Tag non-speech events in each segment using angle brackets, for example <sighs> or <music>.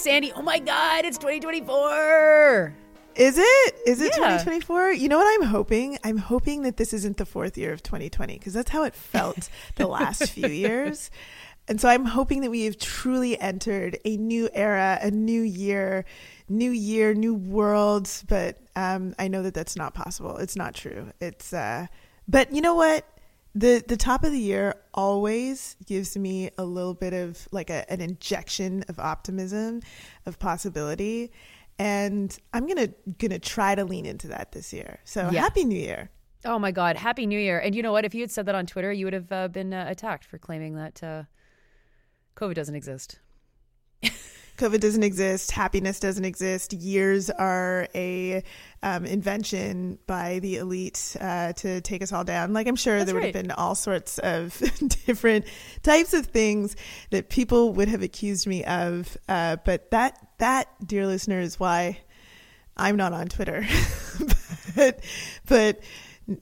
Sandy. Oh my God, it's 2024. Is it? Is it Yeah. 2024? You know what I'm hoping? I'm hoping that this isn't the fourth year of 2020 because that's how it felt <laughs> the last few years. And so I'm hoping that we have truly entered a new era, a new year, new year, new world. But um, I know that that's not possible. It's not true. It's, uh, but you know what? The the top of the year always gives me a little bit of like a, an injection of optimism, of possibility, and I'm gonna gonna try to lean into that this year. So Yeah. happy New Year! Oh my God, Happy New Year. And you know what? If you had said that on Twitter, you would have uh, been uh, attacked for claiming that uh, COVID doesn't exist. <laughs> COVID doesn't exist. Happiness doesn't exist. Years are a um, invention by the elite uh, to take us all down. Like I'm sure That's there would have been all sorts of <laughs> different types of things that people would have accused me of. Uh, but that that, dear listener, is why I'm not on Twitter. <laughs> but but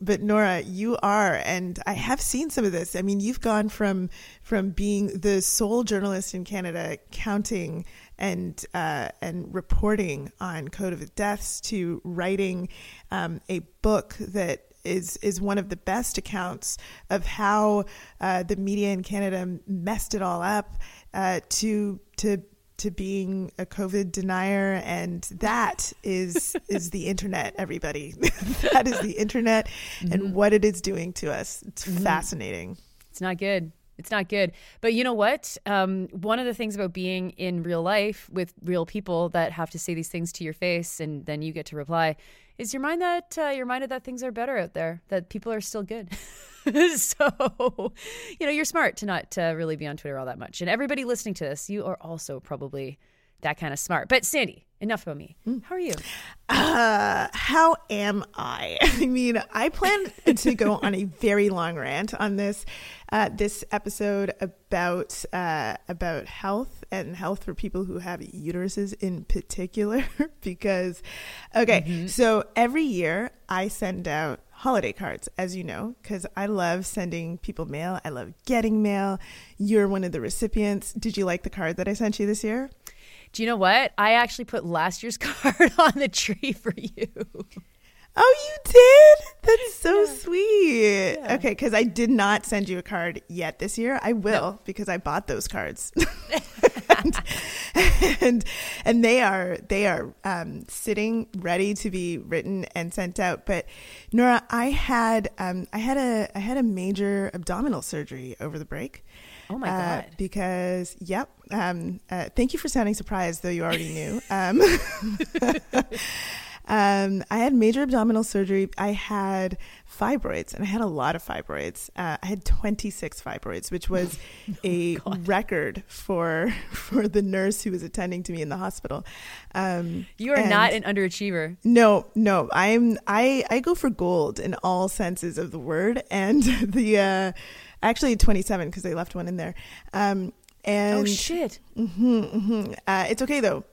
but Nora, you are, and I have seen some of this. I mean, you've gone from from being the sole journalist in Canada counting and uh, and reporting on COVID deaths to writing um, a book that is is one of the best accounts of how uh, the media in Canada messed it all up uh, to to to being a COVID denier, and that is <laughs> is the internet. Everybody, <laughs> that is the internet, and what it is doing to us. It's fascinating. It's not good. It's not good. But you know what? Um, one of the things about being in real life with real people that have to say these things to your face and then you get to reply is you're mind that uh, you're that things are better out there, that people are still good. <laughs> <laughs> so, you know, you're smart to not uh, really be on Twitter all that much. And everybody listening to this, you are also probably that kind of smart. But Sandy, enough about me. How are you? Uh, how am I? <laughs> I mean, I plan <laughs> to go on a very long rant on this uh, this episode about uh, about health and health for people who have uteruses in particular. because, okay, so every year I send out holiday cards, as you know, because I love sending people mail. I love getting mail. You're one of the recipients. Did you like the card that I sent you this year? Do you know what? I actually put last year's <laughs> card on the tree for you. Oh, you did? That's so sweet. Okay, because I did not send you a card yet this year. I will because I bought those cards, <laughs> and, <laughs> and and they are they are um, sitting ready to be written and sent out. But Nora, I had um, I had a I had a major abdominal surgery over the break. Oh my Uh, God. because yep. Um, uh, thank you for sounding surprised, though you already knew. <laughs> Um, I had major abdominal surgery. I had fibroids, and I had a lot of fibroids. Uh, I had 26 fibroids, which was <laughs> a record for <laughs> for the nurse who was attending to me in the hospital. Um, You are not an underachiever. no, no. I'm I I go for gold in all senses of the word, and <laughs> the uh, actually 27 because they left one in there. Um, and oh shit. uh, it's okay though.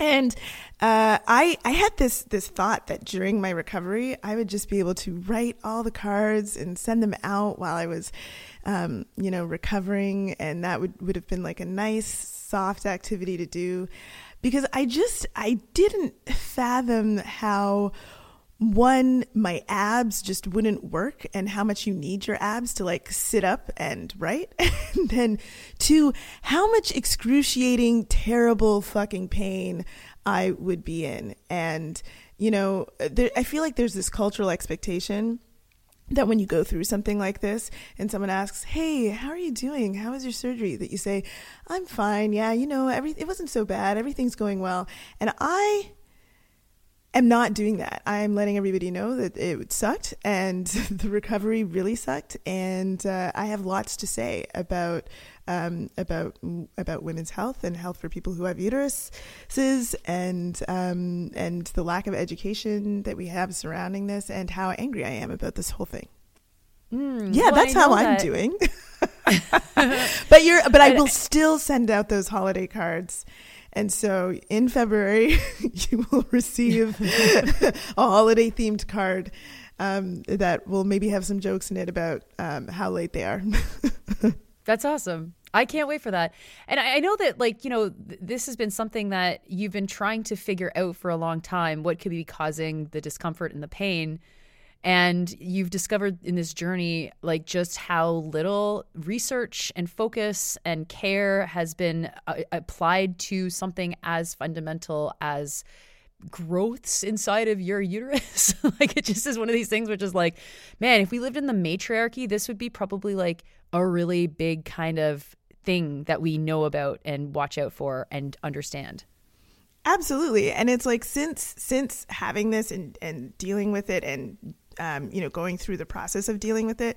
And uh, I I had this this thought that during my recovery I would just be able to write all the cards and send them out while I was, um, you know, recovering, and that would would have been like a nice soft activity to do, because I just I didn't fathom how one my abs just wouldn't work and how much you need your abs to like sit up and write <laughs> and then two how much excruciating terrible fucking pain i would be in and you know there, i feel like there's this cultural expectation that when you go through something like this and someone asks, "Hey, how are you doing? How was your surgery?" that you say, "I'm fine. Yeah, you know, every it wasn't so bad. Everything's going well." And I am not doing that. I'm letting everybody know that it sucked and <laughs> the recovery really sucked. And uh, I have lots to say about um, about about women's health and health for people who have uteruses and um, and the lack of education that we have surrounding this and how angry I am about this whole thing. yeah, Hmm. well, that's how I'm that- doing. <laughs> <laughs> but you're but I will still send out those holiday cards. And so in February <laughs> you will receive a holiday themed card um, that will maybe have some jokes in it about um, how late they are. <laughs> That's awesome. I can't wait for that. And I, know that, like, you know, th- this has been something that you've been trying to figure out for a long time what could be causing the discomfort and the pain. And you've discovered in this journey, like, just how little research and focus and care has been uh, applied to something as fundamental as growths inside of your uterus. <laughs> like it just is one of these things which is like, man, if we lived in the matriarchy, this would be probably like a really big kind of thing that we know about and watch out for and understand. Absolutely. And it's like since since having this and, and dealing with it and um, you know, going through the process of dealing with it,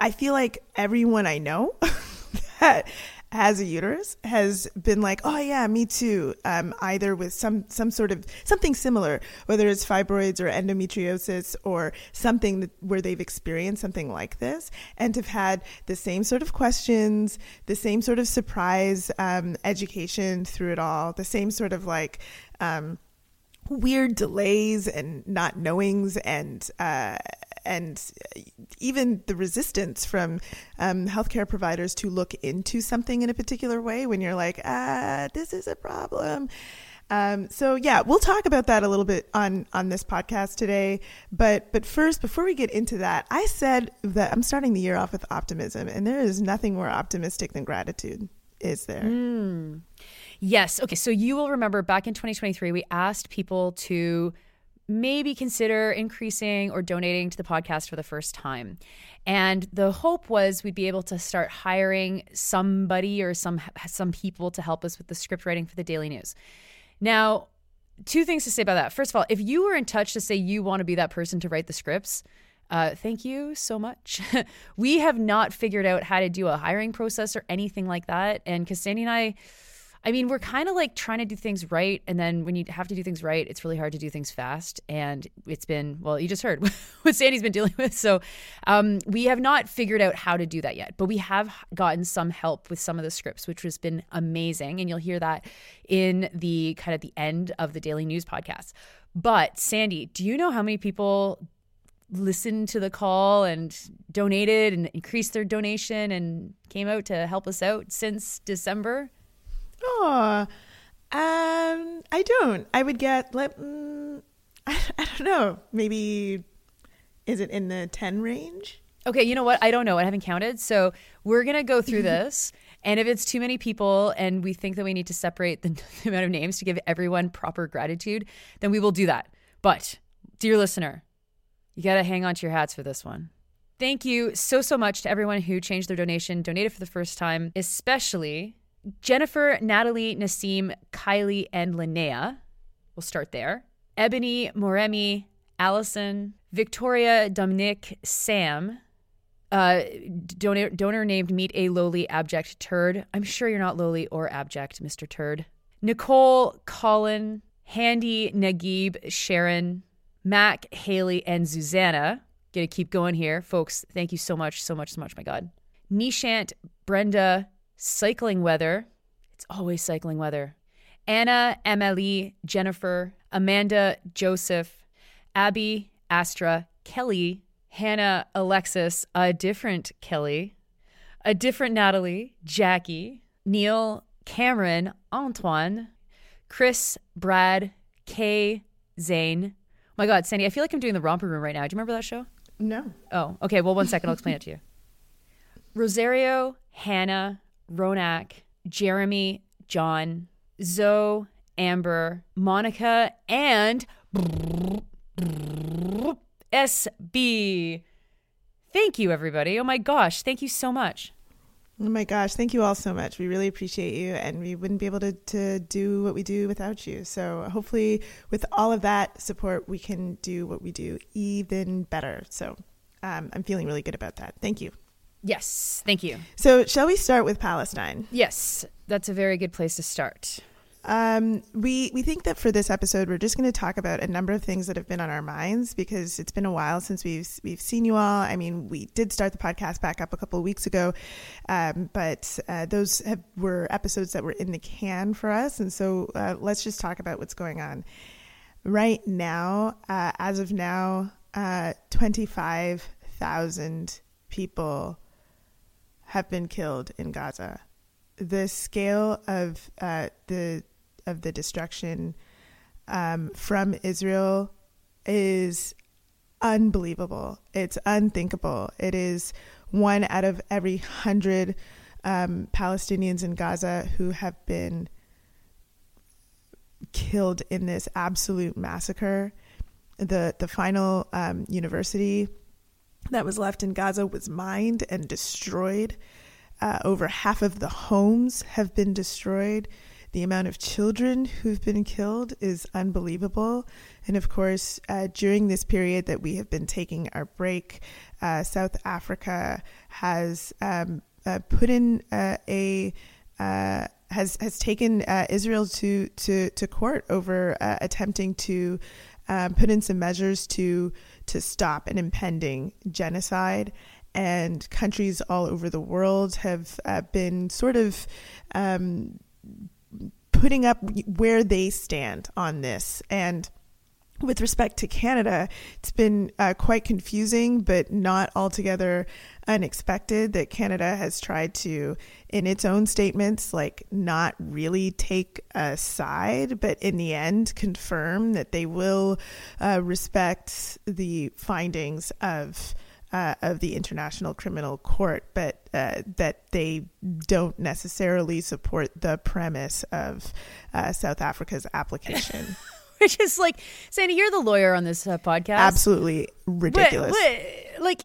I feel like everyone I know <laughs> that has a uterus has been like, oh yeah, me too. Um, either with some some sort of something similar, whether it's fibroids or endometriosis or something that, where they've experienced something like this, and have had the same sort of questions, the same sort of surprise um, education through it all, the same sort of like. Um, weird delays and not knowings and uh, and even the resistance from um, healthcare providers to look into something in a particular way when you're like, ah, this is a problem. Um, so yeah, we'll talk about that a little bit on on this podcast today. But but first, before we get into that, I said that I'm starting the year off with optimism, and there is nothing more optimistic than gratitude. Is there? Mm. Yes. Okay. So you will remember back in 2023, we asked people to maybe consider increasing or donating to the podcast for the first time. And the hope was we'd be able to start hiring somebody or some some people to help us with the script writing for the Daily News. Now, two things to say about that. First of all, if you were in touch to say you want to be that person to write the scripts, uh, thank you so much. <laughs> we have not figured out how to do a hiring process or anything like that. And Cassandra and I, I mean, we're kind of like trying to do things right. And then when you have to do things right, it's really hard to do things fast. And it's been, well, you just heard <laughs> what Sandy's been dealing with. So um, we have not figured out how to do that yet, but we have gotten some help with some of the scripts, which has been amazing. And you'll hear that in the kind of the end of the daily news podcast. But Sandy, do you know how many people listened to the call and donated and increased their donation and came out to help us out since December? Oh, um, I don't. I would get like Mm, I, <laughs> I don't know. Maybe is it in the ten range? Okay, you know what? I don't know. I haven't counted. So we're gonna go through <laughs> this. And if it's too many people and we think that we need to separate the, <laughs> the amount of names to give everyone proper gratitude, then we will do that. But, dear listener, you got to hang on to your hats for this one. Thank you so, so much to everyone who changed their donation, donated for the first time, especially Jennifer, Natalie, Nassim, Kylie, and Linnea. We'll start there. Ebony, Moremi, Allison, Victoria, Dominic, Sam. Uh, donor, donor named Meet a Lowly Abject Turd. I'm sure you're not lowly or abject, Mr. Turd. Nicole, Colin, Handy, Nagib, Sharon, Mac, Haley, and Susanna. Gonna keep going here, folks. Thank you so much, so much, so much. My God. Nishant, Brenda, cycling weather. It's always cycling weather. Anna, Emily, Jennifer, Amanda, Joseph, Abby, Astra, Kelly, Hannah, Alexis, a different Kelly, a different Natalie, Jackie, Neil, Cameron, Antoine, Chris, Brad, Kay, Zane. my God, Sandy, I feel like I'm doing the romper room right now. Do you remember that show? No. Oh, okay. Well, one second. I'll explain it to you. <laughs> Rosario, Hannah, Ronak, Jeremy, John, Zoe, Amber, Monica, and SB. Thank you, everybody. Oh my gosh. Thank you so much. Oh my gosh, thank you all so much. We really appreciate you, and we wouldn't be able to, to do what we do without you. So, hopefully, with all of that support, we can do what we do even better. So, um, I'm feeling really good about that. Thank you. Yes. Thank you. So, shall we start with Palestine? Yes. That's a very good place to start. Um, we we think that for this episode, we're just going to talk about a number of things that have been on our minds because it's been a while since we've we've seen you all. I mean, we did start the podcast back up a couple of weeks ago, um, but uh, those have, were episodes that were in the can for us, and so uh, let's just talk about what's going on right now. Uh, as of now, uh, 25,000 people have been killed in Gaza. The scale of uh, the of the destruction um, from Israel is unbelievable. It's unthinkable. It is one out of every hundred um, Palestinians in Gaza who have been killed in this absolute massacre. The the final um, university that was left in Gaza was mined and destroyed. Uh, over half of the homes have been destroyed. The amount of children who've been killed is unbelievable. And of course, uh, during this period that we have been taking our break, uh, South Africa has um, uh, put in uh, a uh, has has taken Israel to to to court over attempting to um, put in some measures to to stop an impending genocide and countries all over the world have uh, been sort of um, putting up where they stand on this. And with respect to Canada, it's been uh, quite confusing, but not altogether unexpected that Canada has tried to, in its own statements, like not really take a side, but in the end confirm that they will uh, respect the findings of uh, of the International Criminal Court, but uh, that they don't necessarily support the premise of uh, South Africa's application. <laughs> <laughs> Which is like, Sandy, you're the lawyer on this uh, podcast. Absolutely ridiculous. But, but, like,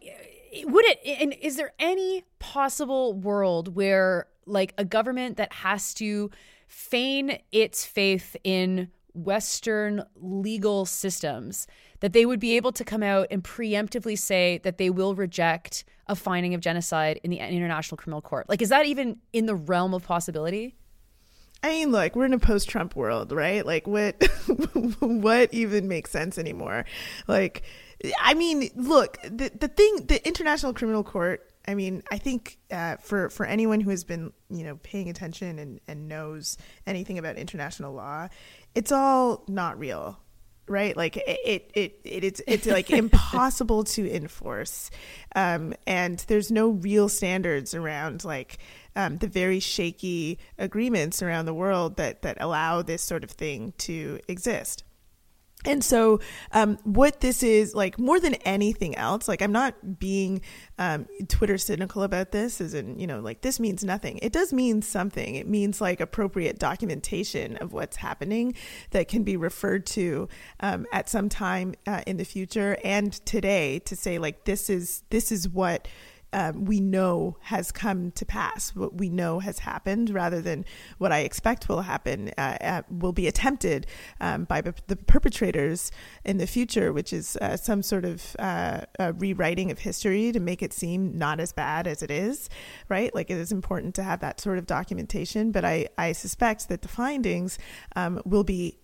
would it, and is there any possible world where, like, a government that has to feign its faith in Western legal systems, that they would be able to come out and preemptively say that they will reject a finding of genocide in the International Criminal Court. Like, is that even in the realm of possibility? I mean, look, we're in a post-Trump world, right? Like, what, <laughs> what even makes sense anymore? Like, I mean, look, the the thing, the International Criminal Court. I mean, I think uh, for for anyone who has been, you know, paying attention and and knows anything about international law, it's all not real right? Like it it, it, it it's it's like impossible to enforce. Um, and there's no real standards around like um, the very shaky agreements around the world that that allow this sort of thing to exist and so, um, what this is like more than anything else, like I'm not being um, Twitter cynical about this, in, you know, like this means nothing. It does mean something. It means like appropriate documentation of what's happening that can be referred to um, at some time uh, in the future and today to say like this is this is what um, we know has come to pass, what we know has happened, rather than what I expect will happen, uh, uh, will be attempted um, by the perpetrators in the future, which is uh, some sort of uh, rewriting of history to make it seem not as bad as it is, right? Like it is important to have that sort of documentation, but I, I suspect that the findings um, will be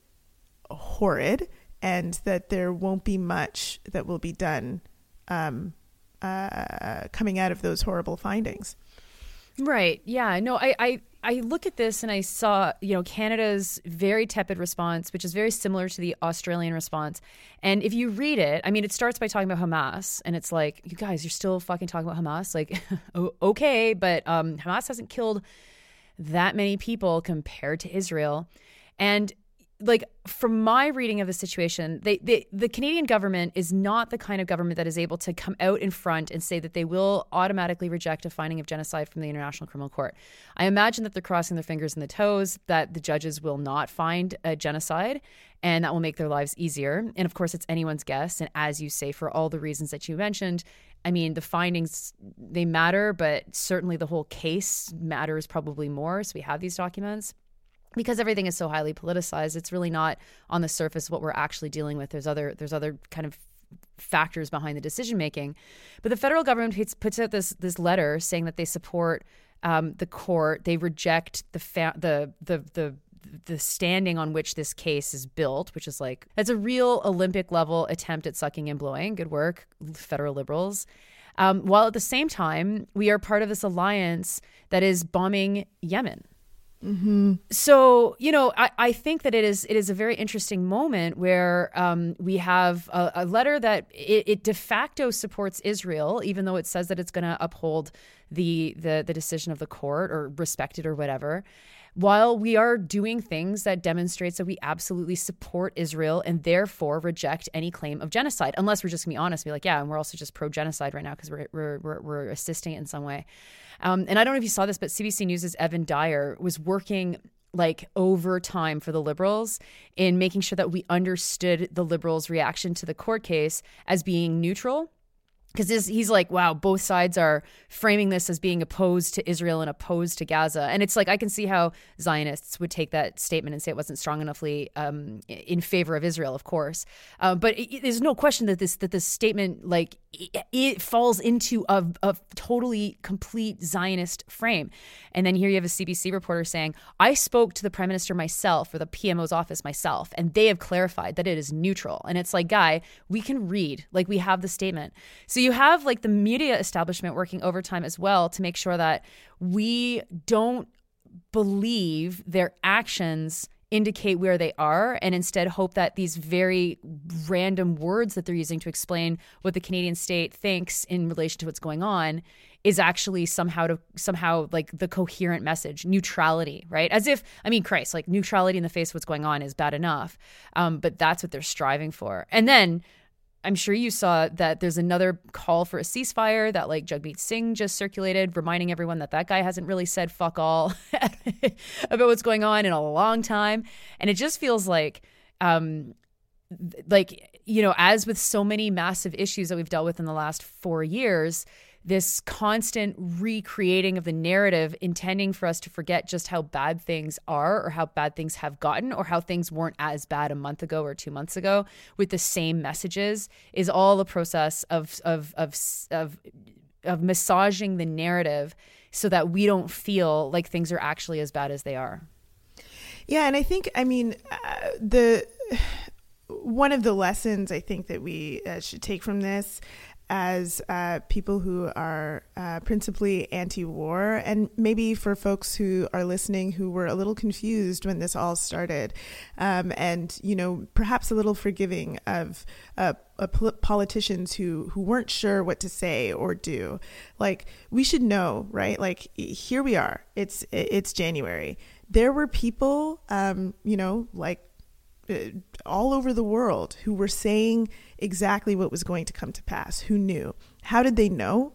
horrid and that there won't be much that will be done um, uh, coming out of those horrible findings. Right. Yeah. No, I, I, I look at this and I saw, you know, Canada's very tepid response, which is very similar to the Australian response. And if you read it, I mean, it starts by talking about Hamas, and it's like, you guys, you're still fucking talking about Hamas. Like, <laughs> okay, but um, Hamas hasn't killed that many people compared to Israel. And like from my reading of the situation, they, they, the Canadian government is not the kind of government that is able to come out in front and say that they will automatically reject a finding of genocide from the International Criminal Court. I imagine that they're crossing their fingers and the toes that the judges will not find a genocide and that will make their lives easier. And of course, it's anyone's guess. And as you say, for all the reasons that you mentioned, I mean, the findings they matter, but certainly the whole case matters probably more. So we have these documents because everything is so highly politicized it's really not on the surface what we're actually dealing with there's other there's other kind of factors behind the decision making but the federal government puts out this this letter saying that they support um, the court they reject the fa- the the the the standing on which this case is built, which is like that's a real Olympic level attempt at sucking and blowing. Good work, federal liberals. Um, while at the same time, we are part of this alliance that is bombing Yemen So you know, I, I think that it is it is a very interesting moment where um, we have a, a letter that it, it de facto supports Israel, even though it says that it's going to uphold the the the decision of the court or respect it or whatever. While we are doing things that demonstrates that we absolutely support Israel and therefore reject any claim of genocide, unless we're just gonna be honest, and be like, yeah, and we're also just pro genocide right now because we're, we're we're assisting it in some way. Um, and I don't know if you saw this, but CBC News' Evan Dyer was working like overtime for the liberals in making sure that we understood the liberals' reaction to the court case as being neutral because he's like, wow, both sides are framing this as being opposed to Israel and opposed to Gaza, and it's like I can see how Zionists would take that statement and say it wasn't strong enoughly um, in favor of Israel, of course. Uh, but it, there's no question that this that this statement like it, it falls into a, a totally complete Zionist frame. And then here you have a CBC reporter saying, I spoke to the prime minister myself or the PMO's office myself, and they have clarified that it is neutral. And it's like, guy, we can read, like we have the statement. So you have like the media establishment working overtime as well to make sure that we don't believe their actions indicate where they are and instead hope that these very random words that they're using to explain what the Canadian state thinks in relation to what's going on is actually somehow to somehow like the coherent message neutrality right? As if i mean christ like neutrality in the face of what's going on is bad enough um, but that's what they're striving for. And then I'm sure you saw that there's another call for a ceasefire that like Jagmeet Singh just circulated, reminding everyone that that guy hasn't really said fuck all <laughs> about what's going on in a long time. And it just feels like, um, like, you know, as with so many massive issues that we've dealt with in the last four years, this constant recreating of the narrative, intending for us to forget just how bad things are or how bad things have gotten or how things weren't as bad a month ago or two months ago with the same messages, is all a process of, of, of, of, of massaging the narrative so that we don't feel like things are actually as bad as they are. Yeah, and I think I mean uh, the <sighs> one of the lessons I think that we uh, should take from this as uh, people who are uh, principally anti war, and maybe for folks who are listening who were a little confused when this all started, um, and, you know, perhaps a little forgiving of uh, politicians who, who weren't sure what to say or do. Like, we should know, right? Like, here we are, it's, it's January. There were people, um, you know, like Uh, all over the world who were saying exactly what was going to come to pass, who knew. How did they know?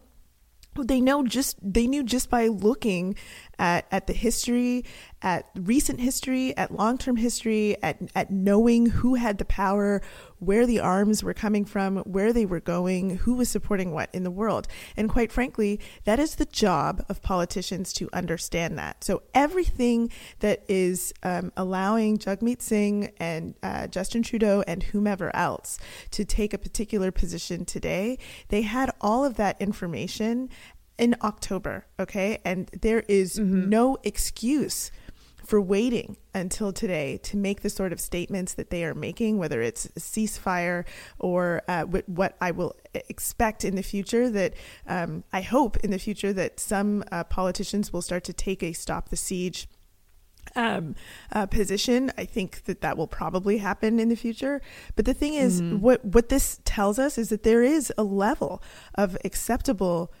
They know just they knew just by looking at, at the history, at recent history, at long term history, at, at knowing who had the power, where the arms were coming from, where they were going, who was supporting what in the world. And quite frankly, that is the job of politicians to understand that. So everything that is um, allowing Jagmeet Singh and uh, Justin Trudeau and whomever else to take a particular position today, they had all of that information in October, okay? And there is mm-hmm. no excuse for waiting until today to make the sort of statements that they are making, whether it's a ceasefire or uh, what I will expect in the future. That um, I hope in the future that some uh, politicians will start to take a stop the siege. Um, uh, position. I think that that will probably happen in the future. But the thing is, mm-hmm. what what this tells us is that there is a level of acceptable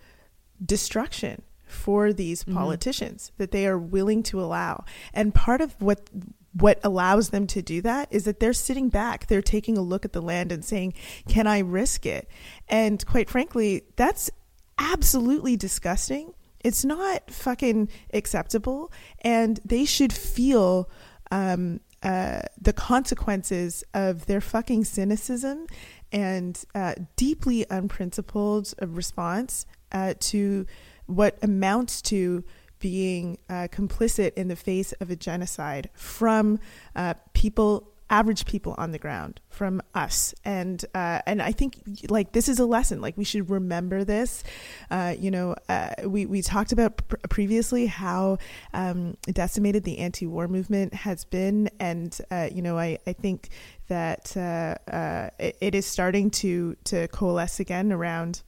destruction for these mm-hmm. politicians that they are willing to allow. And part of what what allows them to do that is that they're sitting back, they're taking a look at the land and saying, "Can I risk it?" And quite frankly, that's absolutely disgusting. It's not fucking acceptable, and they should feel um, uh, the consequences of their fucking cynicism and uh, deeply unprincipled response uh, to what amounts to being uh, complicit in the face of a genocide from uh, people average people on the ground from us. And uh, and I think like this is a lesson. Like we should remember this. Uh, you know uh, we we talked about pr- previously how um, decimated the anti-war movement has been. And uh, you know I I think that uh, uh, it, it is starting to to coalesce again around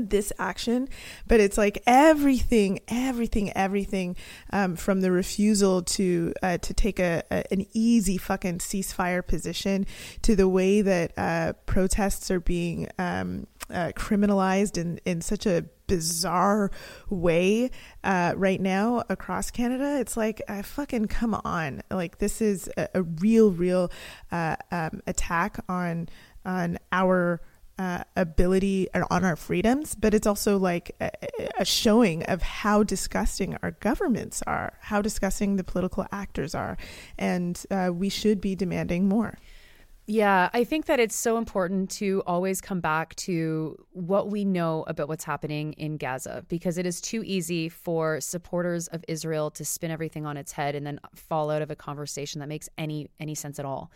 this action, but it's like everything, everything, everything um, from the refusal to uh, to take a, a, an easy fucking ceasefire position to the way that uh, protests are being um, uh, criminalized in in such a bizarre way uh, right now across Canada. It's like, uh, fucking come on! Like this is a, a real, real uh, um, attack on on our uh, ability and on our freedoms, but it's also like a, a, showing of how disgusting our governments are, how disgusting the political actors are, and uh, we should be demanding more. Yeah, I think that it's so important to always come back to what we know about what's happening in Gaza because it is too easy for supporters of Israel to spin everything on its head and then fall out of a conversation that makes any any sense at all.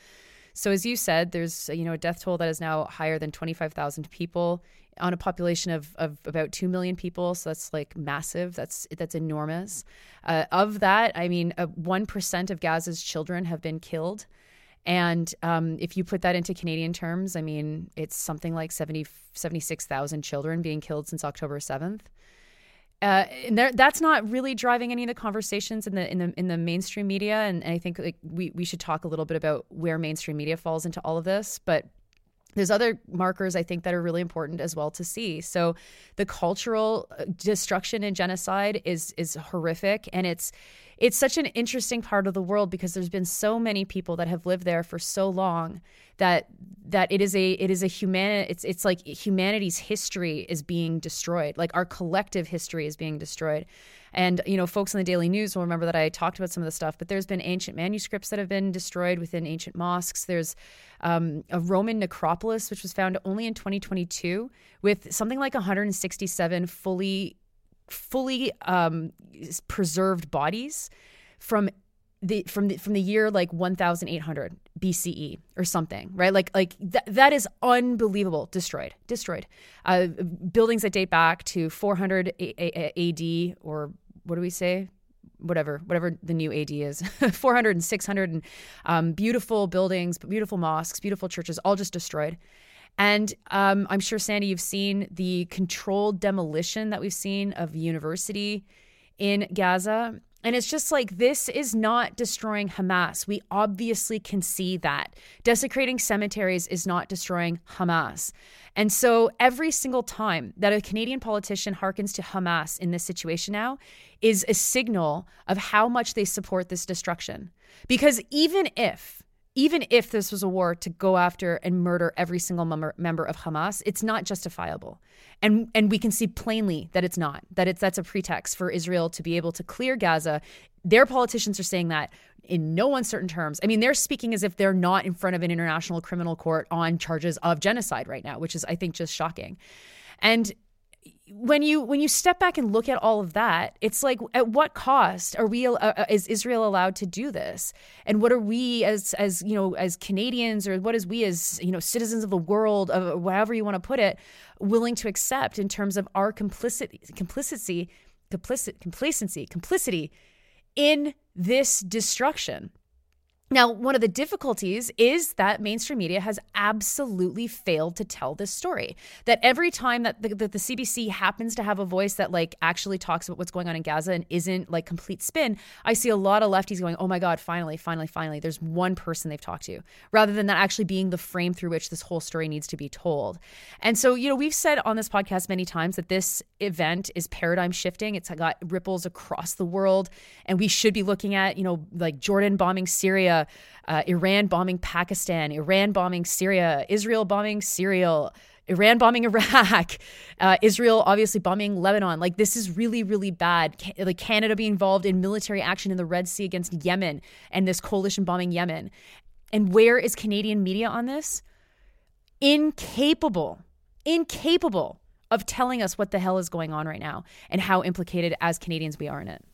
So as you said, there's you know a death toll that is now higher than 25,000 people on a population of, of about 2 million people. So that's like massive. That's that's enormous. Uh, of that i mean uh, 1% of gaza's children have been killed. And um, if you put that into canadian terms i mean it's something like 70 76000 children being killed since october 7th uh, and there, that's not really driving any of the conversations in the in the in the mainstream media. And, and I think like we we should talk a little bit about where mainstream media falls into all of this. But there's other markers I think that are really important as well to see. So the cultural uh, destruction and genocide is is horrific, and it's it's such an interesting part of the world because there's been so many people that have lived there for so long that that it is a it is a human it's it's like humanity's history is being destroyed. Like our collective history is being destroyed and you know folks in the daily news will remember that i talked about some of the stuff but there's been ancient manuscripts that have been destroyed within ancient mosques. There's um, a roman necropolis which was found only in 2022 with something like 167 fully fully um, preserved bodies from the from the from the year like 1800 BCE or something, right? Like like that that is unbelievable. Destroyed, destroyed. Uh, buildings that date back to 400 AD or what do we say? Whatever, whatever the new AD is, <laughs> 400 and 600, and um, beautiful buildings, beautiful mosques, beautiful churches, all just destroyed. And um, I'm sure, Sandy, you've seen the controlled demolition that we've seen of university in Gaza. And it's just like, this is not destroying Hamas. We obviously can see that. Desecrating cemeteries is not destroying Hamas. And so every single time that a Canadian politician harkens to Hamas in this situation now is a signal of how much they support this destruction. Because even if even if this was a war to go after and murder every single member, member of Hamas, it's not justifiable. And and we can see plainly that it's not. That it's that's a pretext for Israel to be able to clear Gaza. Their politicians are saying that in no uncertain terms. I mean, they're speaking as if they're not in front of an international criminal court on charges of genocide right now, which is I think just shocking. And when you when you step back and look at all of that it's like at what cost are we uh, uh, is Israel allowed to do this? And what are we as as you know as Canadians or what is we as you know citizens of the world of whatever you want to put it willing to accept in terms of our complicity complicity complicit complacency complicity in this destruction now, one of the difficulties is that mainstream media has absolutely failed to tell this story. That every time that the, that the CBC happens to have a voice that like actually talks about what's going on in Gaza and isn't like complete spin, I see a lot of lefties going, "Oh my God, finally, finally, finally!" There's one person they've talked to, rather than that actually being the frame through which this whole story needs to be told. And so, you know, we've said on this podcast many times that this event is paradigm shifting. It's got ripples across the world, and we should be looking at, you know, like Jordan bombing Syria uh, Iran bombing Pakistan, Iran bombing Syria, Israel bombing Syria, Iran bombing <laughs> Iraq, uh, Israel obviously bombing Lebanon. Like this is really, really bad. like Canada being involved in military action in the Red Sea against Yemen and this coalition bombing Yemen. And where is Canadian media on this? Incapable, incapable of telling us what the hell is going on right now and how implicated as Canadians we are in it.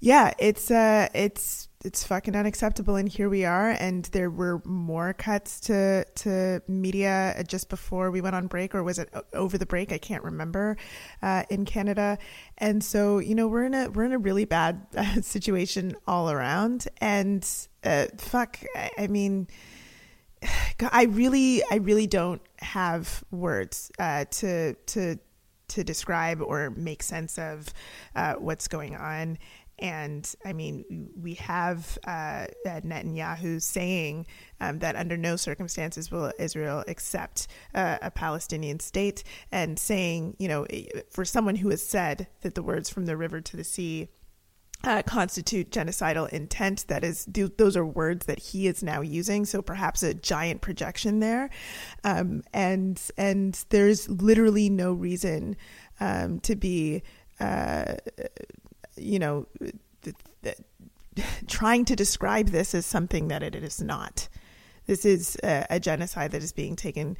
Yeah, it's uh it's it's fucking unacceptable and here we are and there were more cuts to to media just before we went on break or was it over the break i can't remember uh, in canada and so you know we're in a we're in a really bad <laughs> uh, situation all around and uh, fuck I, I mean <sighs> I really, I really don't have words uh, to to to describe or make sense of uh, what's going on. And I mean, we have uh, Netanyahu saying um, that under no circumstances will Israel accept uh, a Palestinian state, and saying, you know, for someone who has said that the words from the river to the sea uh, constitute genocidal intent. That is, th- those are words that he is now using. So perhaps a giant projection there, um, and and there's literally no reason um, to be, uh, you know, th- th- <laughs> trying to describe this as something that it is not. This is a, a genocide that is being taken.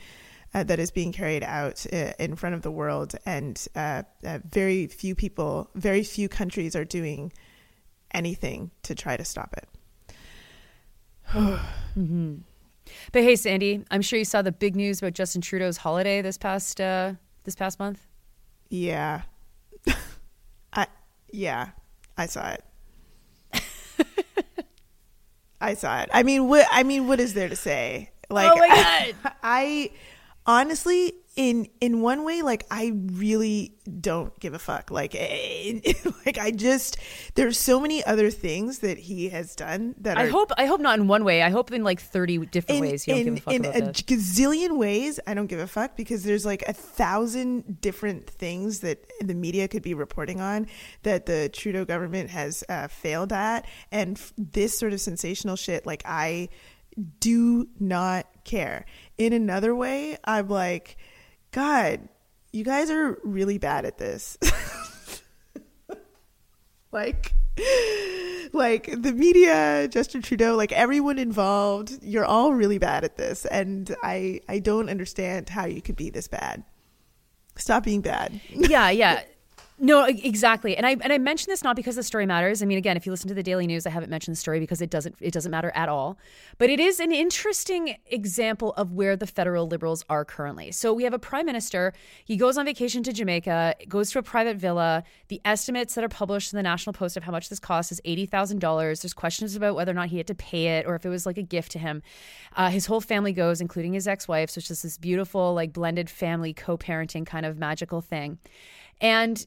Uh, that is being carried out uh, in front of the world, and uh, uh very few people, very few countries are doing anything to try to stop it. <sighs> mm-hmm. But hey, Sandy, I'm sure you saw the big news about Justin Trudeau's holiday this past uh, this past month. Yeah, <laughs> I yeah, I saw it. <laughs> I saw it. I mean, what I mean, what is there to say? Like, oh my <laughs> god, I, I honestly, in in one way like i really don't give a fuck. Like <laughs> like i just there's so many other things that he has done that i are, hope i hope not in one way. I hope in like 30 different in, ways you don't in, give a fuck in about a this. gazillion ways i don't give a fuck because there's like a thousand different things that the media could be reporting on that the trudeau government has uh, failed at. And f- this sort of sensational shit like i do not care in another way i'm like God, you guys are really bad at this. <laughs> like like the media, Justin Trudeau, like everyone involved, you're all really bad at this and I I don't understand how you could be this bad. Stop being bad. yeah, yeah. <laughs> No, exactly. And I and I mention this not because the story matters. I mean, again, if you listen to the Daily News, I haven't mentioned the story because it doesn't it doesn't matter at all. But it is an interesting example of where the federal liberals are currently. So we have a prime minister. He goes on vacation to Jamaica, goes to a private villa. The estimates that are published in the National Post of how much this costs is eighty thousand dollars. There's questions about whether or not he had to pay it or if it was like a gift to him. Uh, his whole family goes, including his ex-wife. So it's just this beautiful, like blended family co-parenting kind of magical thing. And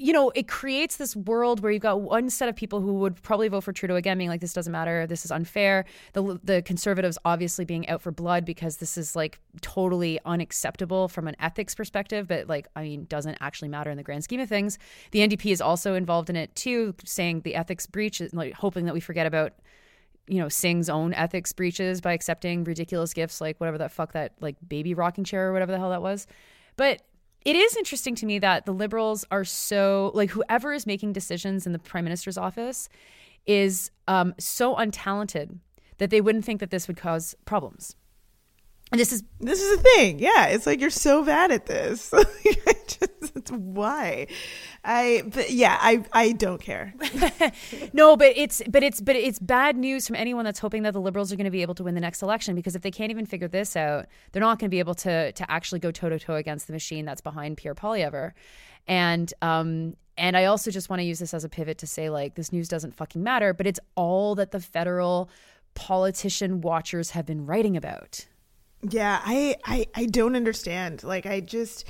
you know, it creates this world where you've got one set of people who would probably vote for Trudeau again, being like, this doesn't matter, this is unfair. The, the conservatives obviously being out for blood because this is like totally unacceptable from an ethics perspective, but like, I mean, doesn't actually matter in the grand scheme of things. The NDP is also involved in it too, saying the ethics breach, like hoping that we forget about you know Singh's own ethics breaches by accepting ridiculous gifts like whatever that fuck that like baby rocking chair or whatever the hell that was. But it is interesting to me that the liberals are so like whoever is making decisions in the prime minister's office is um, so untalented that they wouldn't think that this would cause problems. And this is this is the thing. Yeah, it's like you're so bad at this. <laughs> just, why? I but yeah, I I don't care. <laughs> no, but it's but it's but it's bad news from anyone that's hoping that the liberals are going to be able to win the next election because if they can't even figure this out, they're not going to be able to to actually go toe to toe against the machine that's behind Pierre Poilievre. And um and I also just want to use this as a pivot to say like this news doesn't fucking matter, but it's all that the federal politician watchers have been writing about. Yeah, I, I I don't understand. Like I just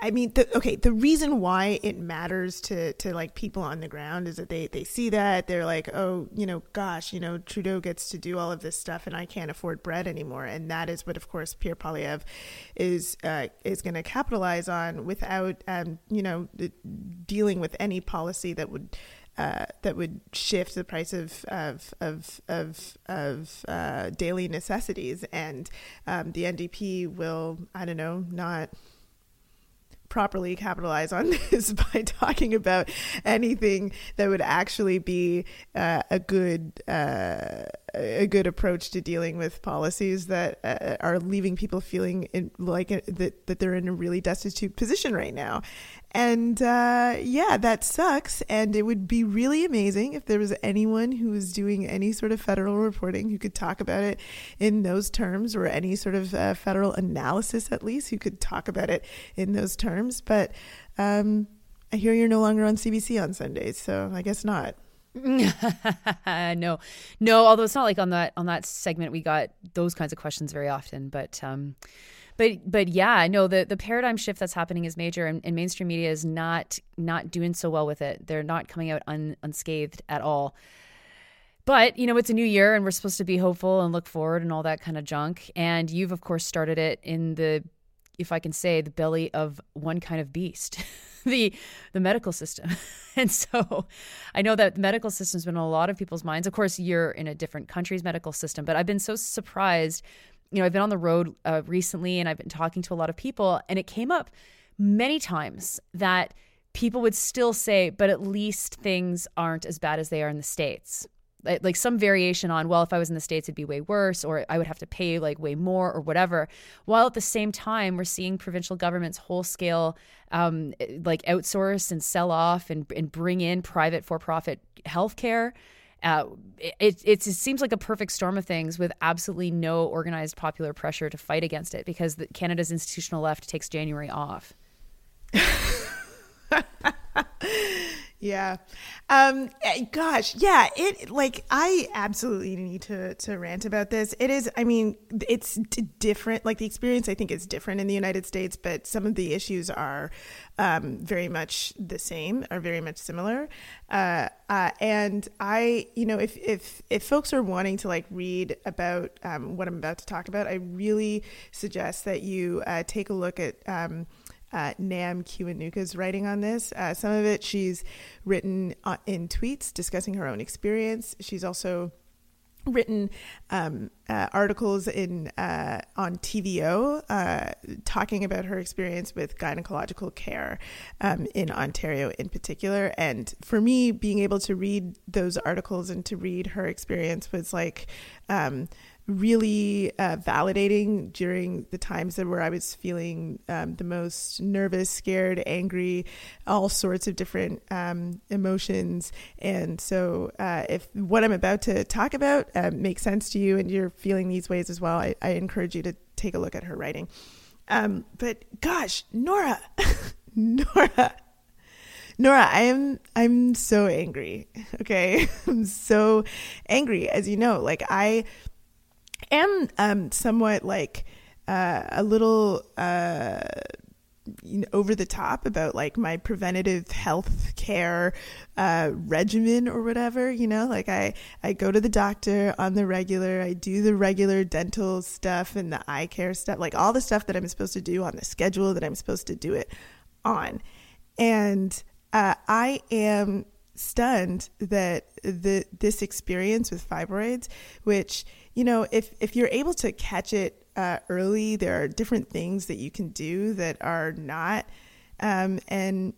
I mean, the, okay, the reason why it matters to, to like people on the ground is that they, they see that they're like, oh, you know, gosh, you know, Trudeau gets to do all of this stuff and I can't afford bread anymore. And that is what, of course, Pierre Poilievre is, uh, is going to capitalize on without, um, you know, dealing with any policy that would, uh, that would shift the price of of of of, of uh, daily necessities, and um, the NDP will I don't know not properly capitalize on <laughs> this by talking about anything that would actually be uh, a good uh, a good approach to dealing with policies that uh, are leaving people feeling in, like a, that that they're in a really destitute position right now. And uh, yeah, that sucks. And it would be really amazing if there was anyone who was doing any sort of federal reporting who could talk about it in those terms, or any sort of uh, federal analysis at least who could talk about it in those terms. But um, I hear you're no longer on CBC on Sundays, so I guess not. <laughs> no, no. Although it's not like on that on that segment we got those kinds of questions very often, but um, but but yeah, no, the the paradigm shift that's happening is major, and, and mainstream media is not not doing so well with it. They're not coming out un, unscathed at all. But, you know, it's a new year and we're supposed to be hopeful and look forward and all that kind of junk. And you've, of course, started it in the, if I can say, the belly of one kind of beast. <laughs> the the medical system. <laughs> and so I know that the medical system's been in a lot of people's minds. Of course, you're in a different country's medical system, but I've been so surprised. You know, I've been on the road uh, recently and I've been talking to a lot of people, and it came up many times that people would still say, but at least things aren't as bad as they are in the States. Like some variation on well if i was in the states it'd be way worse or i would have to pay like way more or whatever. While at the same time we're seeing provincial governments whole scale um, like outsource and sell off and, and bring in private for-profit healthcare uh, it, it, it seems like a perfect storm of things with absolutely no organized popular pressure to fight against it because the, Canada's institutional left takes January off. <laughs> Yeah. Um eh, gosh, yeah, it like I absolutely need to to rant about this. It is I mean, it's different. Like the experience I think is different in the United States, but some of the issues are um very much the same, are very much similar. Uh, uh and I, you know, if if if folks are wanting to like read about um what I'm about to talk about, I really suggest that you uh take a look at um uh, Nam Kiwanuka's writing on this. Uh, some of it she's written uh, in tweets discussing her own experience. She's also written um, uh, articles in uh, on TVO uh, talking about her experience with gynecological care um, in Ontario in particular. And for me, being able to read those articles and to read her experience was like um, really uh, validating during the times that where I was feeling um, the most nervous, scared, angry, all sorts of different um, emotions. And so, uh, if what I'm about to talk about uh, makes sense to you and you're feeling these ways as well, I, I encourage you to take a look at her writing. Um, but gosh, Nora, <laughs> Nora. Nora, I am I'm so angry. <laughs> Okay. <laughs> I'm so angry as you know. Like I am um, somewhat like uh, a little uh, you know, over the top about like my preventative health care uh, regimen or whatever. You know, like I I go to the doctor on the regular. I do the regular dental stuff and the eye care stuff, like all the stuff that I'm supposed to do on the schedule that I'm supposed to do it on, and uh, I am stunned that the this experience with fibroids, which you know, if if you're able to catch it uh, early, there are different things that you can do that are not um, and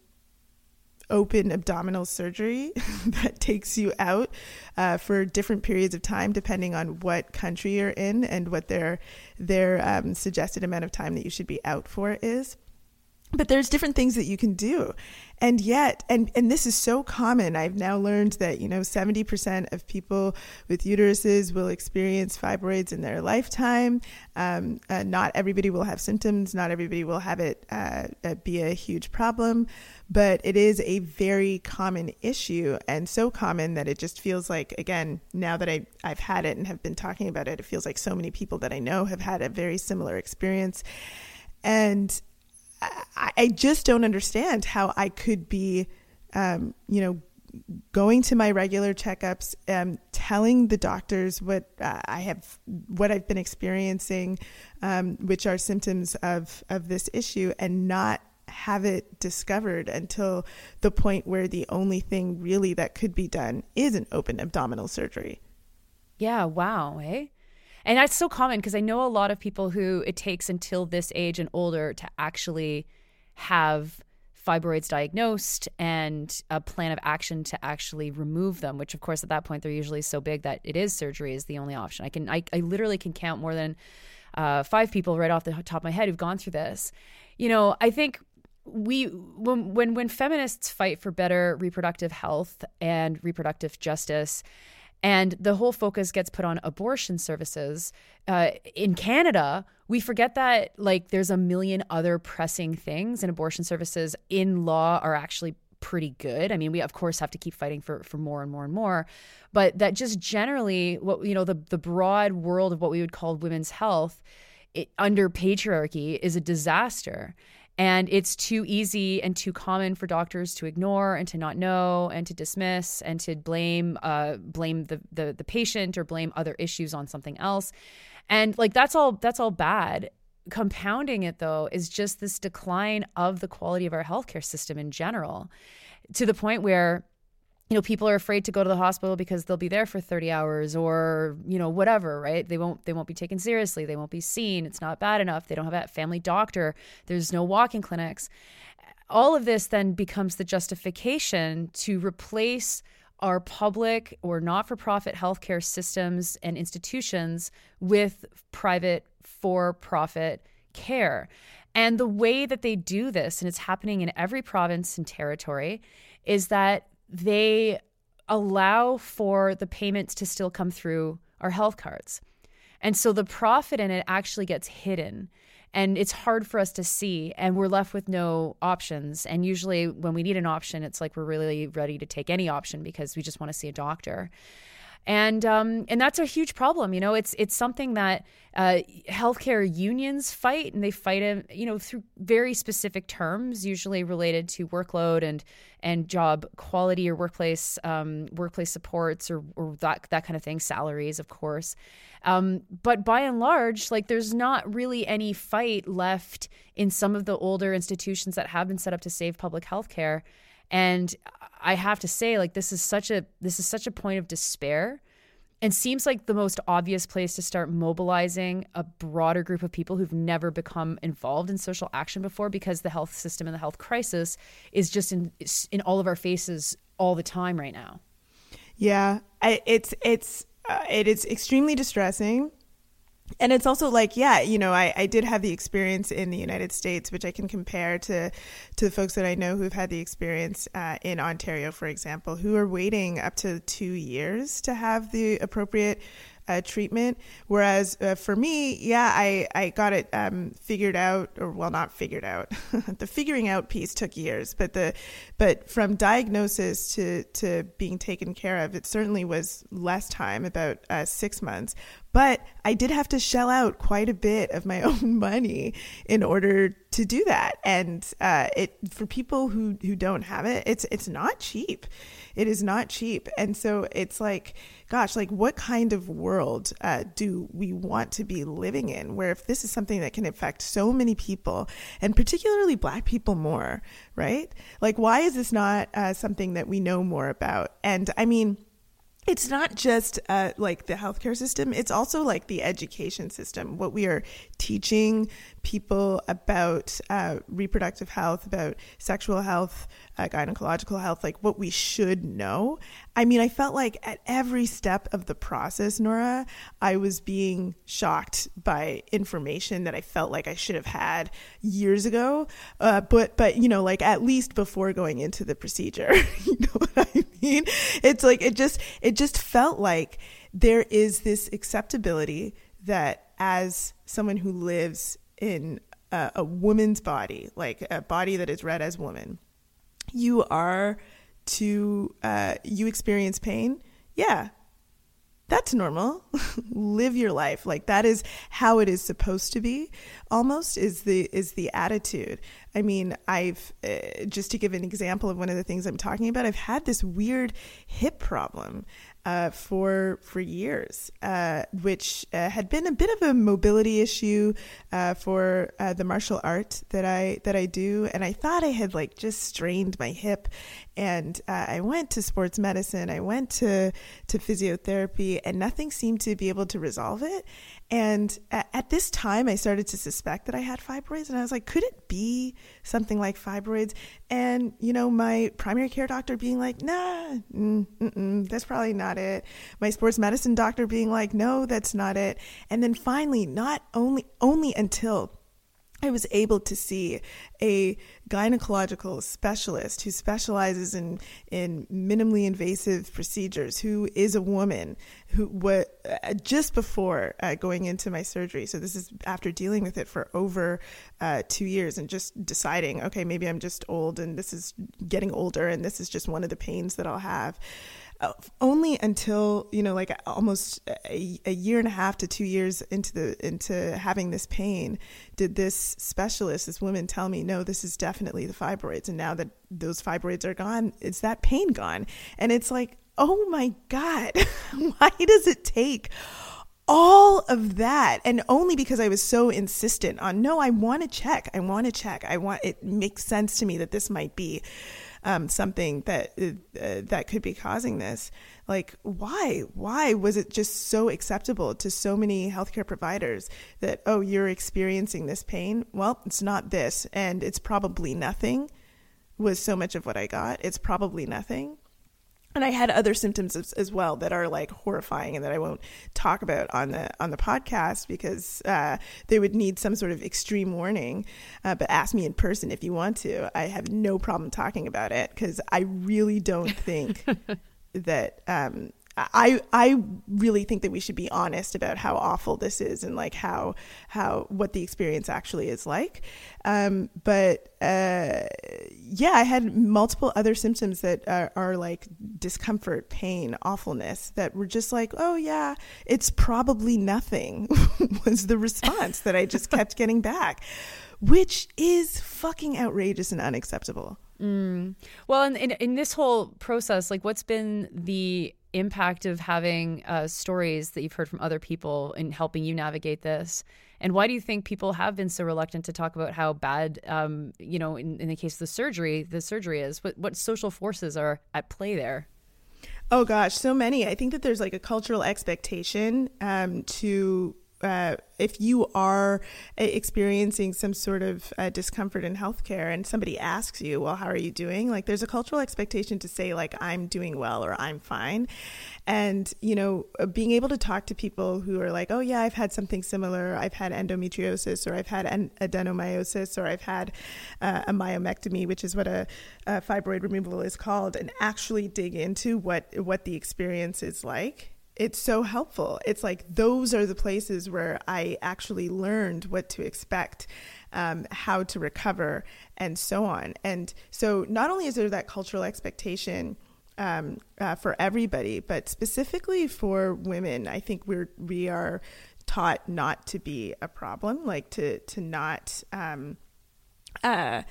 open abdominal surgery <laughs> that takes you out uh, for different periods of time, depending on what country you're in and what their their um, suggested amount of time that you should be out for is but there's different things that you can do. And yet and and this is so common. I've now learned that you know 70% of people with uteruses will experience fibroids in their lifetime. Um, uh, not everybody will have symptoms. Not everybody will have it uh, uh, be a huge problem. But it is a very common issue and so common that it just feels like again now that I, i've had it and have been talking about it it feels like so many people that i know have had a very similar experience. And I, I just don't understand how I could be, um, you know, going to my regular checkups, um, telling the doctors what uh, I have, what I've been experiencing, um, which are symptoms of of this issue, and not have it discovered until the point where the only thing really that could be done is an open abdominal surgery. Yeah. Wow. Hey. Eh? And that's so common because I know a lot of people who it takes until this age and older to actually have fibroids diagnosed and a plan of action to actually remove them which of course at that point they're usually so big that it is surgery is the only option. I can i, I literally can count more than uh, five people right off the top of my head who've gone through this. You know i think we when when when feminists fight for better reproductive health and reproductive justice and the whole focus gets put on abortion services. Uh, in Canada, we forget that like there's a million other pressing things, and abortion services in law are actually pretty good. I mean, we of course have to keep fighting for for more and more and more, but that just generally what you know the the broad world of what we would call women's health it, under patriarchy is a disaster. And it's too easy and too common for doctors to ignore and to not know and to dismiss and to blame uh, blame the, the the patient or blame other issues on something else. And like that's all that's all bad. Compounding it though is just this decline of the quality of our healthcare system in general to the point where you know people are afraid to go to the hospital because they'll be there for 30 hours or you know whatever right? They won't they won't be taken seriously. They won't be seen. It's not bad enough. They don't have a family doctor. There's no walking clinics. All of this then becomes the justification to replace our public or not-for-profit healthcare systems and institutions with private for-profit care. And the way that they do this and it's happening in every province and territory is that they allow for the payments to still come through our health cards. And so the profit in it actually gets hidden and it's hard for us to see and we're left with no options and usually when we need an option it's like we're really ready to take any option because we just want to see a doctor and um, and that's a huge problem. You know, it's it's something that uh, healthcare unions fight, and they fight it, you know, through very specific terms, usually related to workload and and job quality or workplace um, workplace supports or, or that that kind of thing, salaries, of course. Um, but by and large, like there's not really any fight left in some of the older institutions that have been set up to save public health care. And I have to say, like this is such a this is such a point of despair and seems like the most obvious place to start mobilizing a broader group of people who've never become involved in social action before because the health system and the health crisis is just in in all of our faces all the time right now. Yeah, it's it's uh, it is extremely distressing and it's also like yeah you know I, I did have the experience in the united states which i can compare to to the folks that i know who've had the experience uh, in ontario for example who are waiting up to two years to have the appropriate uh, treatment. Whereas uh, for me, yeah, I, I got it um, figured out, or well, not figured out. <laughs> the figuring out piece took years, but the but from diagnosis to to being taken care of, it certainly was less time, about uh, six months. But I did have to shell out quite a bit of my <laughs> own money in order to do that, and uh, it for people who who don't have it, it's it's not cheap. It is not cheap, and so it's like gosh, like what kind of world uh, do we want to be living in where if this is something that can affect so many people and particularly black people more, right? Like, why is this not uh, something that we know more about? And I mean, it's not just uh, like the healthcare system, it's also like the education system. What we are teaching people about uh, reproductive health, about sexual health, uh, gynecological health, like what we should know. I mean, I felt like at every step of the process, Nora, I was being shocked by information that I felt like I should have had years ago. Uh, but, but you know, like at least before going into the procedure, <laughs> you know what I mean? It's like it just it just felt like there is this acceptability that as someone who lives in a, a woman's body, like a body that is read as woman you are to uh, you experience pain, yeah, that's normal. <laughs> Live your life like that is how it is supposed to be. Almost is the is the attitude. I mean, I've uh, just to give an example of one of the things I'm talking about. I've had this weird hip problem uh, for for years, uh, which uh, had been a bit of a mobility issue uh, for uh, the martial art that I that I do, and I thought I had like just strained my hip, and uh, I went to sports medicine, I went to to physiotherapy, and nothing seemed to be able to resolve it. And at this time, I started to suspect that I had fibroids, and I was like, could it be something like fibroids? And, you know, my primary care doctor being like, nah, mm, that's probably not it. My sports medicine doctor being like, no, that's not it. And then finally, not only, only until I was able to see a gynecological specialist who specializes in, in minimally invasive procedures, who is a woman who what uh, just before uh, going into my surgery. So this is after dealing with it for over uh, two years and just deciding, okay, maybe I'm just old and this is getting older and this is just one of the pains that I'll have. Uh, only until you know like almost a, a, year and a half to two years into the into having this pain did this specialist this woman tell me no this is definitely the fibroids. And now that those fibroids are gone it's that pain gone. And it's like oh my god <laughs> why does it take all of that? And only because i was so insistent on no i want to check i want to check i want it makes sense to me that this might be um, something that uh, that could be causing this. Like, why? Why was it just so acceptable to so many healthcare providers that oh, you're experiencing this pain? Well, it's not this, and it's probably nothing. Was so much of what I got. It's probably nothing and I had other symptoms as, as, well that are like horrifying and that I won't talk about on the on the podcast because uh, they would need some sort of extreme warning. Uh, but ask me in person if you want to. I have no problem talking about it because I really don't think <laughs> that um, I I really think that we should be honest about how awful this is and like how how what the experience actually is like. Um, but uh, yeah, I had multiple other symptoms that are, are, like discomfort, pain, awfulness that were just like, oh yeah, it's probably nothing. <laughs> was the response that I just kept getting back, which is fucking outrageous and unacceptable. Mm. Well, in, in, in this whole process, like, what's been the impact of having uh, stories that you've heard from other people in helping you navigate this? And why do you think people have been so reluctant to talk about how bad, um, you know, in, in the case of the surgery, the surgery is? What, what social forces are at play there? Oh gosh, so many. I think that there's like a cultural expectation um, to uh, if you are experiencing some sort of uh, discomfort in healthcare and somebody asks you, well, how are you doing? Like, there's a cultural expectation to say, like, I'm doing well or I'm fine. And, you know, uh, being able to talk to people who are like, oh, yeah, I've had something similar. I've had endometriosis or I've had an- adenomyosis or I've had uh, a myomectomy, which is what a, a fibroid removal is called, and actually dig into what, what the experience is like it's so helpful. It's like those are the places where I actually learned what to expect, um, how to recover, and so on. And so, not only is there that cultural expectation um, uh, for everybody, but specifically for women, I think we're we are taught not to be a problem, like to to not. Um, uh,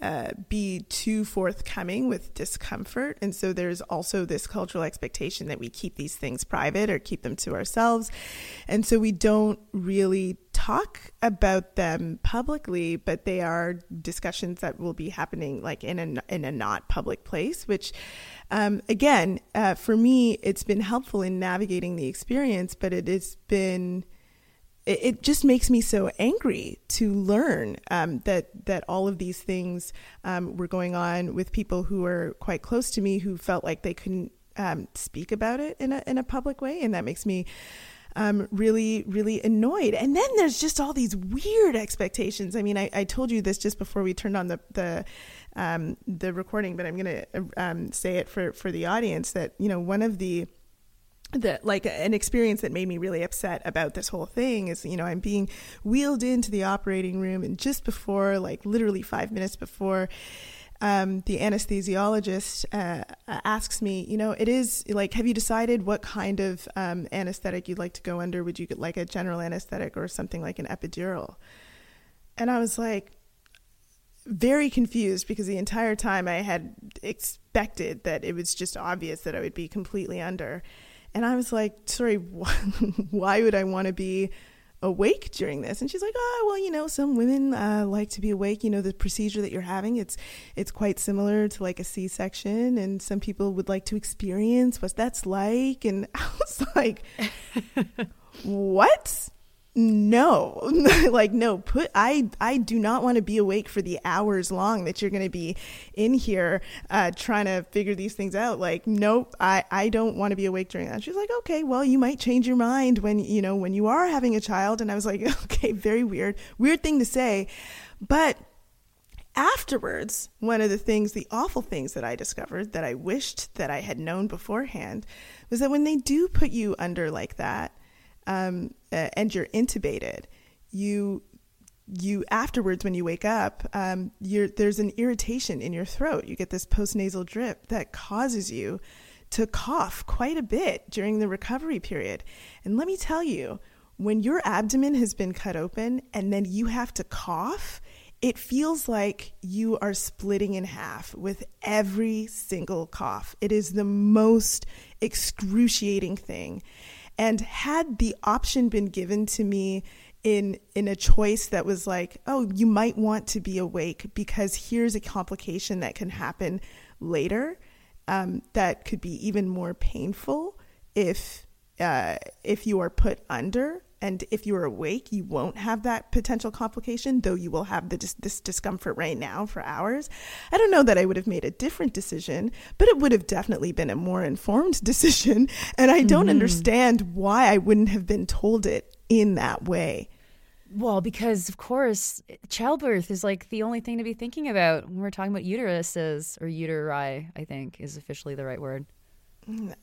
uh, be too forthcoming with discomfort. And so there's also this cultural expectation that we keep these things private or keep them to ourselves. And so we don't really talk about them publicly, but they are discussions that will be happening like in a, in a not public place, which um, again, uh, for me, it's been helpful in navigating the experience, but it has been it, it just makes me so angry to learn um, that that all of these things um, were going on with people who were quite close to me who felt like they couldn't um, speak about it in a in a public way, and that makes me. Um, really, really annoyed. And then there's just all these weird expectations. I mean, I, I told you this just before we turned on the the, um, the recording, but I'm going to um, say it for for the audience that you know one of the that like an experience that made me really upset about this whole thing is you know i'm being wheeled into the operating room and just before like literally five minutes before um, the anesthesiologist uh, asks me, you know, it is like, have you decided what kind of um, anesthetic you'd like to go under? Would you get like a general anesthetic or something like an epidural? And I was like, very confused because the entire time I had expected that it was just obvious that I would be completely under. And I was like, sorry, <laughs> why would I want to be awake during this? And she's like, oh, well, you know, some women uh, like to be awake. You know, the procedure that you're having, it's it's quite similar to like a C-section, and some people would like to experience what that's like. And <laughs> I was like, <laughs> what? No. <laughs> Like no put i i do not want to be awake for the hours long that you're going to be in here uh, trying to figure these things out. Like nope i i don't want to be awake during that. She's like okay well you might change your mind when you know when you are having a child. And i was like <laughs> okay very weird weird thing to say. But afterwards one of the things the awful things that i discovered that i wished that i had known beforehand was that when they do put you under like that um, uh, and you're intubated, you you afterwards when you wake up, um, there's an irritation in your throat. You get this postnasal drip that causes you to cough quite a bit during the recovery period. And let me tell you, when your abdomen has been cut open and then you have to cough, it feels like you are splitting in half with every single cough. It is the most excruciating thing. And had the option been given to me in in a choice that was like, oh, you might want to be awake because here's a complication that can happen later um, that could be even more painful if uh, if you are put under and if you're awake, you won't have that potential complication, though you will have the, this discomfort right now for hours. I don't know that I would have made a different decision, but it would have definitely been a more informed <laughs> decision. And I don't mm-hmm. understand why I wouldn't have been told it in that way. Well, because of course, childbirth is like the only thing to be thinking about when we're talking about uteruses or uteri, I think is officially the right word.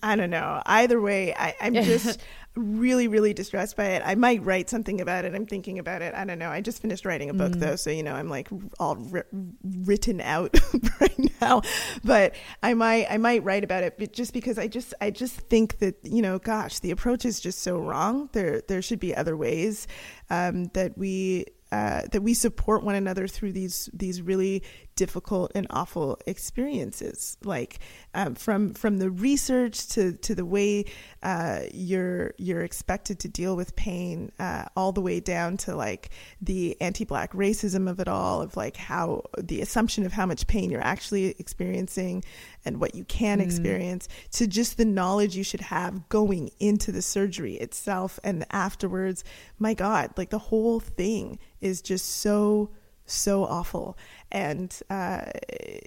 I don't know. Either way, I, am <laughs> just really, really distressed by it. I might write something about it. I'm thinking about it. I don't know. I just finished writing a book mm. though, so you know I'm like all ri- written out <laughs> right now. But I might, I might write about it, but just because I just, I just think that you know, gosh, the approach is just so wrong. There, there should be other ways um, that we uh, that we support one another through these these really difficult and awful experiences like um, from from the research to to the way uh, you're you're expected to deal with pain uh, all the way down to like the anti-black racism of it all of like how the assumption of how much pain you're actually experiencing and what you can mm. experience to just the knowledge you should have going into the surgery itself and afterwards my god like the whole thing is just so so awful and uh,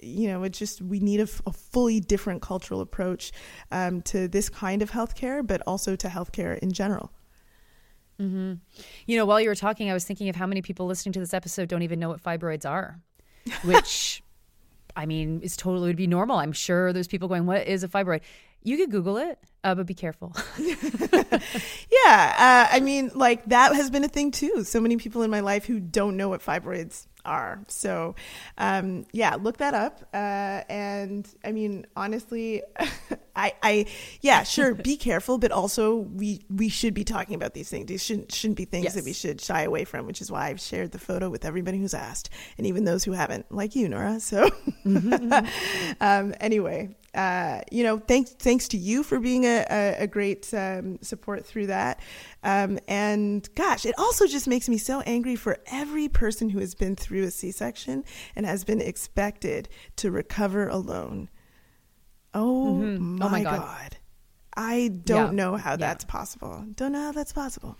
you know it just we need a, a fully different cultural approach um, to this kind of healthcare but also to healthcare in general mm-hmm. you know while you were talking i was thinking of how many people listening to this episode don't even know what fibroids are <laughs> which i mean is totally would be normal i'm sure there's people going what is a fibroid you could Google it, uh, but be careful. <laughs> yeah. Uh, I mean, like that has been a thing too. So many people in my life who don't know what fibroids are. So, um, yeah, look that up. Uh, and I mean, honestly, <laughs> I, I, yeah, sure, be <laughs> careful, but also we we should be talking about these things. These shouldn't shouldn't be things yes. that we should shy away from. Which is why I've shared the photo with everybody who's asked, and even those who haven't, like you, Nora. So, mm-hmm. <laughs> um, anyway, uh, you know, thanks thanks to you for being a, a, a great um, support through that. Um, and gosh, it also just makes me so angry for every person who has been through a C section and has been expected to recover alone. Oh, mm-hmm. my, oh my God. God. I don't yeah. know how yeah. that's possible. Don't know how that's possible.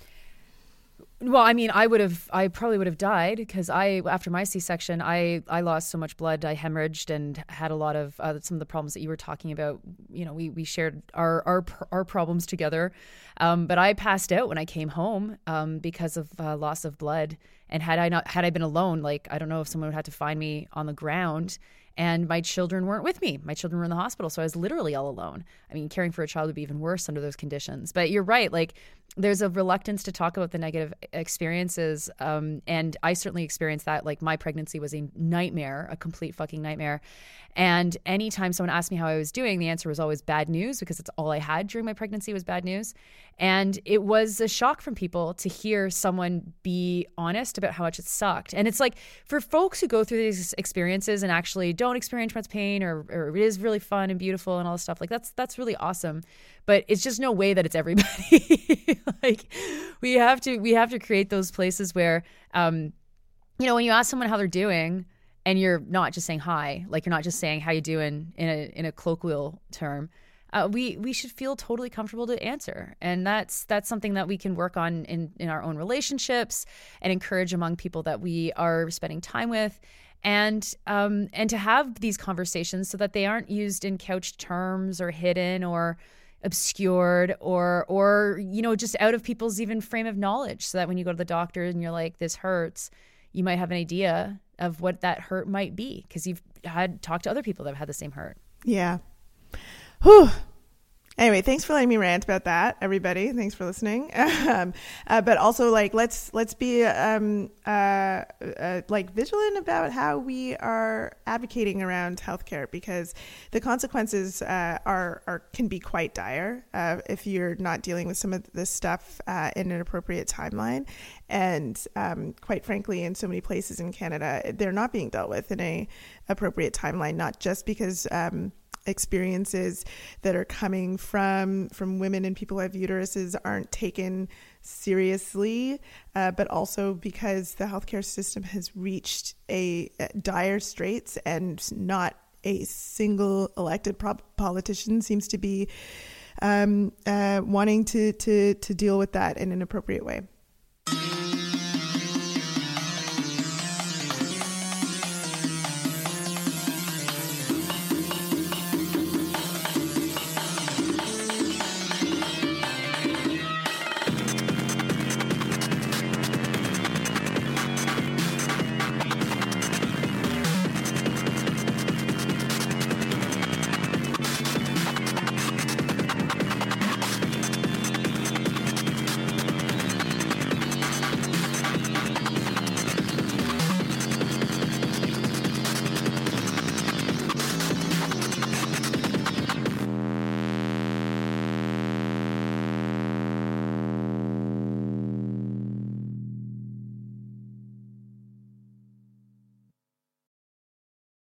Well, I mean, I would have, I probably would have died because I, after my C-section, I, I lost so much blood, I hemorrhaged and had a lot of uh, some of the problems that you were talking about. You know, we, we shared our, our, our problems together. Um, but I passed out when I came home um, because of uh, loss of blood. And had I not, had I been alone, like, I don't know if someone would have to find me on the ground and my children weren't with me. My children were in the hospital, so I was literally all alone. I mean, caring for a child would be even worse under those conditions. But you're right, like there's a reluctance to talk about the negative experiences, um, and I certainly experienced that. Like my pregnancy was a nightmare, a complete fucking nightmare. And anytime someone asked me how I was doing, the answer was always bad news because it's all I had during my pregnancy was bad news. And it was a shock from people to hear someone be honest about how much it sucked. And it's like for folks who go through these experiences and actually don't experience much pain or, or it is really fun and beautiful and all this stuff, like that's that's really awesome. But it's just no way that it's everybody. <laughs> like we have to we have to create those places where um, you know, when you ask someone how they're doing and you're not just saying hi, like you're not just saying how you doing in a in a colloquial term uh, we we should feel totally comfortable to answer, and that's that's something that we can work on in in our own relationships and encourage among people that we are spending time with, and um, and to have these conversations so that they aren't used in couched terms or hidden or obscured or or you know just out of people's even frame of knowledge so that when you go to the doctor and you're like this hurts you might have an idea of what that hurt might be because you've had talked to other people that have had the same hurt yeah Whew. Anyway, thanks for letting me rant about that, everybody. Thanks for listening. <laughs> Um, uh, but also, like, let's let's be um, uh, uh, like vigilant about how we are advocating around healthcare because the consequences uh, are are can be quite dire uh, if you're not dealing with some of this stuff uh, in an appropriate timeline. And um, quite frankly, in so many places in Canada, they're not being dealt with in a appropriate timeline. Not just because um, experiences that are coming from from women and people who have uteruses aren't taken seriously, uh, but also because the healthcare system has reached a, a dire straits and not a single elected politician seems to be um, uh, wanting to, to to deal with that in an appropriate way.